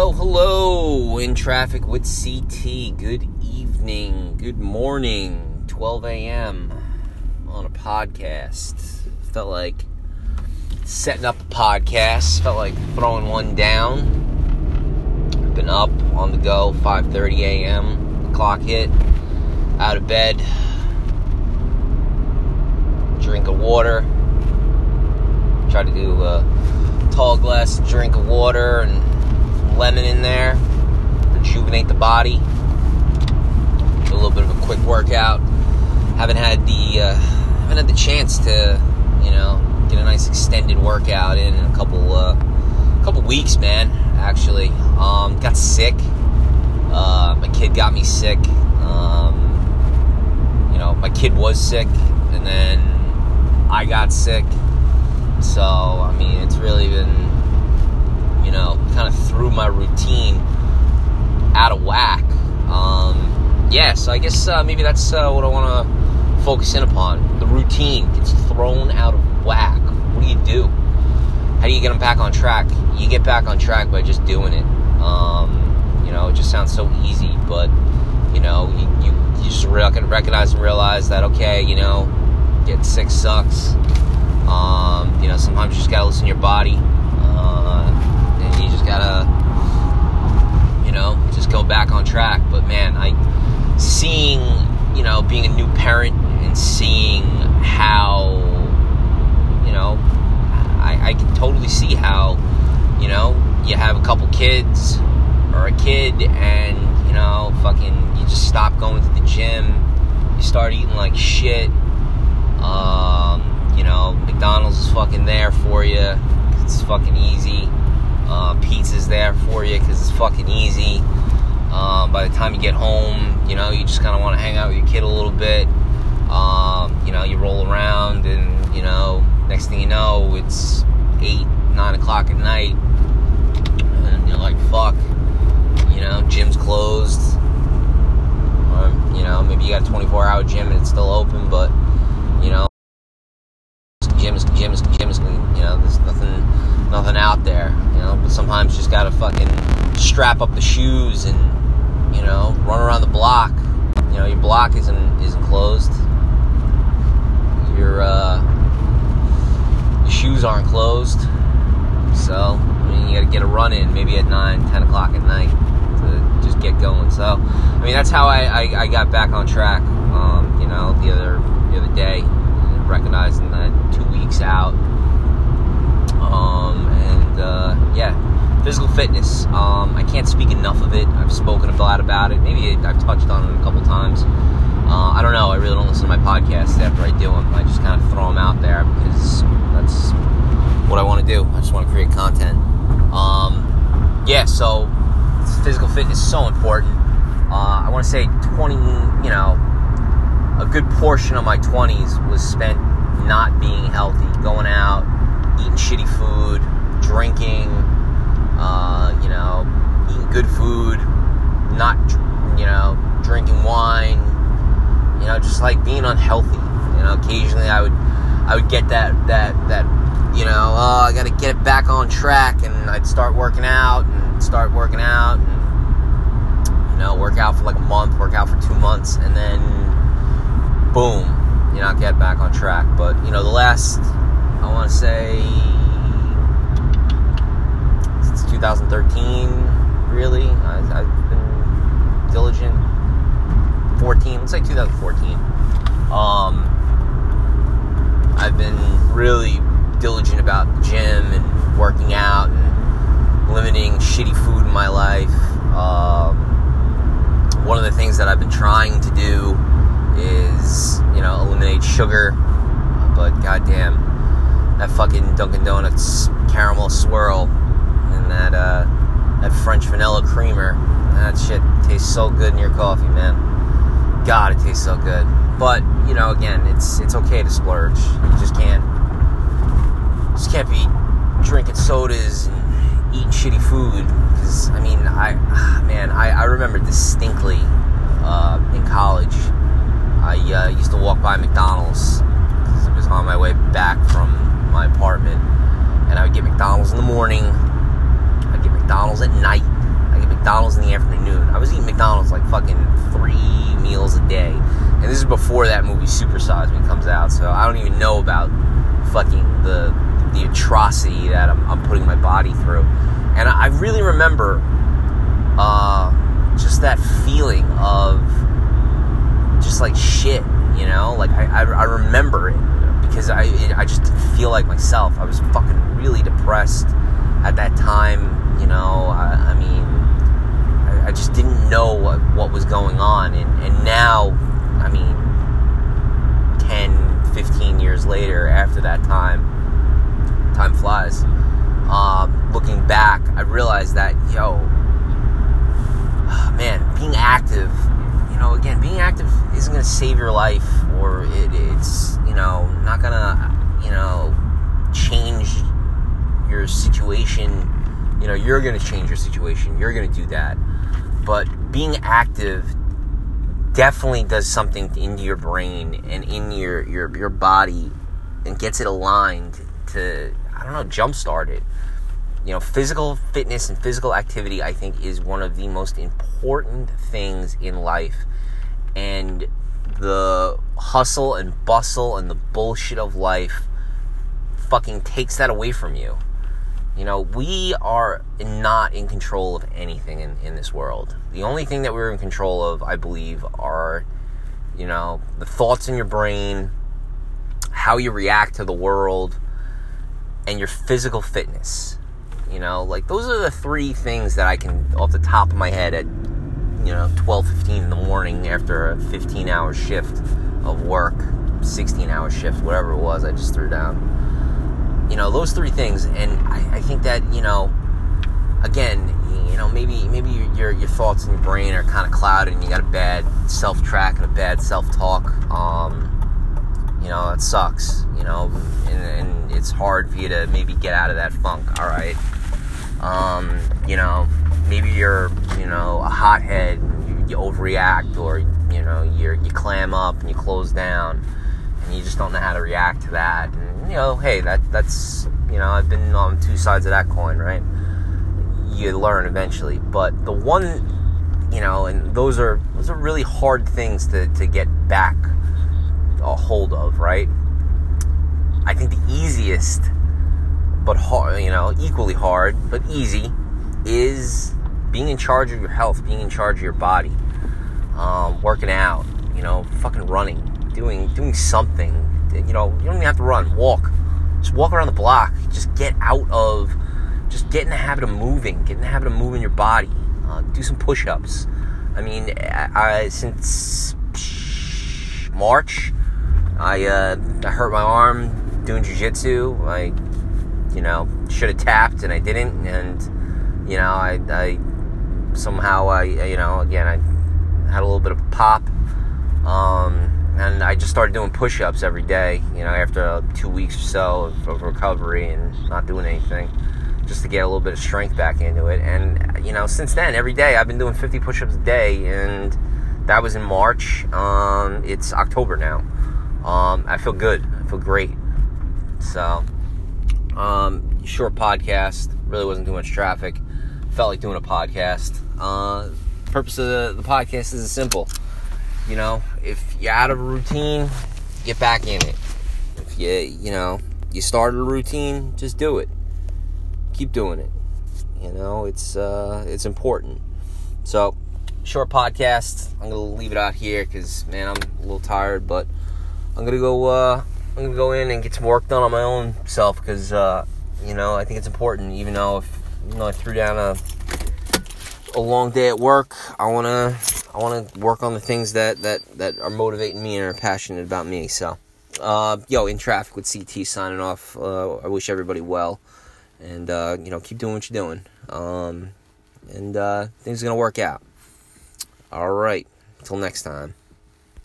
Hello, hello, in traffic with CT. Good evening, good morning, 12 a.m. on a podcast. Felt like setting up a podcast, felt like throwing one down. Been up on the go, 5:30 a.m. The clock hit, out of bed, drink of water. Try to do a tall glass drink of water and lemon in there, rejuvenate the body. Do a little bit of a quick workout. Haven't had the uh, haven't had the chance to, you know, get a nice extended workout in, in a couple uh, couple weeks, man. Actually, um, got sick. Uh, my kid got me sick. Um, you know, my kid was sick, and then I got sick. So I mean, it's really been you know, kind of threw my routine out of whack. Um, yeah, so I guess uh, maybe that's uh, what I want to focus in upon. The routine gets thrown out of whack. What do you do? How do you get them back on track? You get back on track by just doing it. Um, you know, it just sounds so easy, but you know, you, you, you just recognize and realize that okay, you know, getting sick sucks. Um, you know, sometimes you just gotta listen to your body. Uh, and you just gotta, you know, just go back on track. But man, I seeing, you know, being a new parent and seeing how, you know, I, I can totally see how, you know, you have a couple kids or a kid and, you know, fucking, you just stop going to the gym, you start eating like shit. Um, you know, McDonald's is fucking there for you. It's fucking easy. Uh, pizza's there for you because it's fucking easy. Um, by the time you get home, you know, you just kind of want to hang out with your kid a little bit. Um, you know, you roll around, and, you know, next thing you know, it's 8, 9 o'clock at night. Like, fuck. You know, gym's closed. Or, you know, maybe you got a 24 hour gym and it's still open, but, you know, gym's, gym's, gym's, you know, there's nothing nothing out there, you know. But sometimes you just gotta fucking strap up the shoes and you know run around the block. You know your block isn't isn't closed. Your uh, your shoes aren't closed, so I mean you gotta get a run in maybe at 9, 10 o'clock at night to just get going. So I mean that's how I, I, I got back on track. Um, you know the other the other day, recognizing that two weeks out um, and uh, yeah, physical fitness. Um, I can't speak enough of it. I've spoken a lot about it. Maybe I've touched on it a couple times. Uh, I don't know. I really don't listen to my podcasts after I do them. I just kind of throw them out there because that's what I want to do. I just want to create content. Um, yeah, so physical fitness is so important. Uh, I want to say 20, you know, a good portion of my 20s was spent not being healthy, going out, eating shitty food, drinking, uh, you know, eating good food, not, you know, drinking wine, you know, just like being unhealthy. You know, occasionally I would, I would get that, that, that, you know, oh, I got to get it back on track, and I'd start working out and start working out, and you know, work out for like a month, work out for two months, and then, boom, you know, get back on track. But you know, the last I want to say since 2013, really. I, have been diligent. 14, let's say 2014. Um, I've been really diligent about the gym and working out and limiting shitty food in my life. Um, one of the things that I've been trying to do is, you know, eliminate sugar. But goddamn, that fucking Dunkin' Donuts caramel swirl and that uh, that French vanilla creamer. That shit tastes so good in your coffee, man. God, it tastes so good. But you know, again, it's it's okay to splurge. You just can't just can't be drinking sodas and eating shitty food. Because I mean, I man, I, I remember distinctly uh, in college. I uh, used to walk by McDonald's it was on my way back from my apartment, and I would get McDonald's in the morning. I'd get McDonald's at night, I get McDonald's in the afternoon. I was eating McDonald's like fucking three meals a day, and this is before that movie Super Size Me comes out. So I don't even know about fucking the the atrocity that I'm, I'm putting my body through. And I, I really remember uh, just that feeling of just like shit, you know? Like I, I, I remember it because I, it, I just didn't feel like myself. I was fucking really depressed at that time, you know? I, I mean, I, I, just didn't know what, what was going on. And, and now, I mean, 10, 15 years later, after that time, time flies. Um, looking back, I realized that, yo, man, being active, you know, again, being active isn't going to save your life or it, it's, you know, not going to, you know, change your situation. You know, you're going to change your situation. You're going to do that. But being active definitely does something into your brain and in your, your, your body and gets it aligned to I don't know, jumpstart it. You know, physical fitness and physical activity, I think, is one of the most important things in life. And the hustle and bustle and the bullshit of life fucking takes that away from you. You know, we are not in control of anything in, in this world. The only thing that we're in control of, I believe, are, you know, the thoughts in your brain, how you react to the world, and your physical fitness. You know, like those are the three things that I can, off the top of my head, at you know 12, 15 in the morning after a 15 hour shift of work, 16 hour shift, whatever it was, I just threw down. You know, those three things, and I, I think that you know, again, you know, maybe maybe your your thoughts in your brain are kind of clouded, and you got a bad self track and a bad self talk. Um, you know, it sucks. You know, and, and it's hard for you to maybe get out of that funk. All right, um, you know, maybe you're you know a hothead, you, you overreact, or you know you you clam up and you close down, and you just don't know how to react to that. And you know, hey, that that's you know I've been on two sides of that coin, right? You learn eventually, but the one, you know, and those are those are really hard things to to get back a hold of, right? I think the easiest, but hard, you know, equally hard, but easy, is being in charge of your health, being in charge of your body, um, working out, you know, fucking running, doing doing something. You know, you don't even have to run. Walk, just walk around the block. Just get out of, just get in the habit of moving. Get in the habit of moving your body. Uh, do some push-ups. I mean, I, I since March, I uh, I hurt my arm doing jujitsu. I, you know, should have tapped and I didn't, and you know, I, I somehow I, you know, again, I had a little bit of pop, um, and I just started doing push-ups every day. You know, after two weeks or so of, of recovery and not doing anything, just to get a little bit of strength back into it. And you know, since then, every day I've been doing 50 push-ups a day, and that was in March. Um, it's October now. Um, I feel good. I feel great. So, um, short podcast. Really wasn't too much traffic. Felt like doing a podcast. Uh, purpose of the, the podcast is simple. You know, if you're out of a routine, get back in it. If you, you know, you started a routine, just do it. Keep doing it. You know, it's uh, it's important. So, short podcast. I'm gonna leave it out here because man, I'm a little tired, but I'm gonna go. Uh, I'm gonna go in and get some work done on my own self because uh, you know I think it's important. Even though if you know I threw down a a long day at work, I wanna I wanna work on the things that that that are motivating me and are passionate about me. So, uh, yo, in traffic with CT signing off. Uh, I wish everybody well, and uh, you know keep doing what you're doing, um, and uh, things are gonna work out. All right, until next time.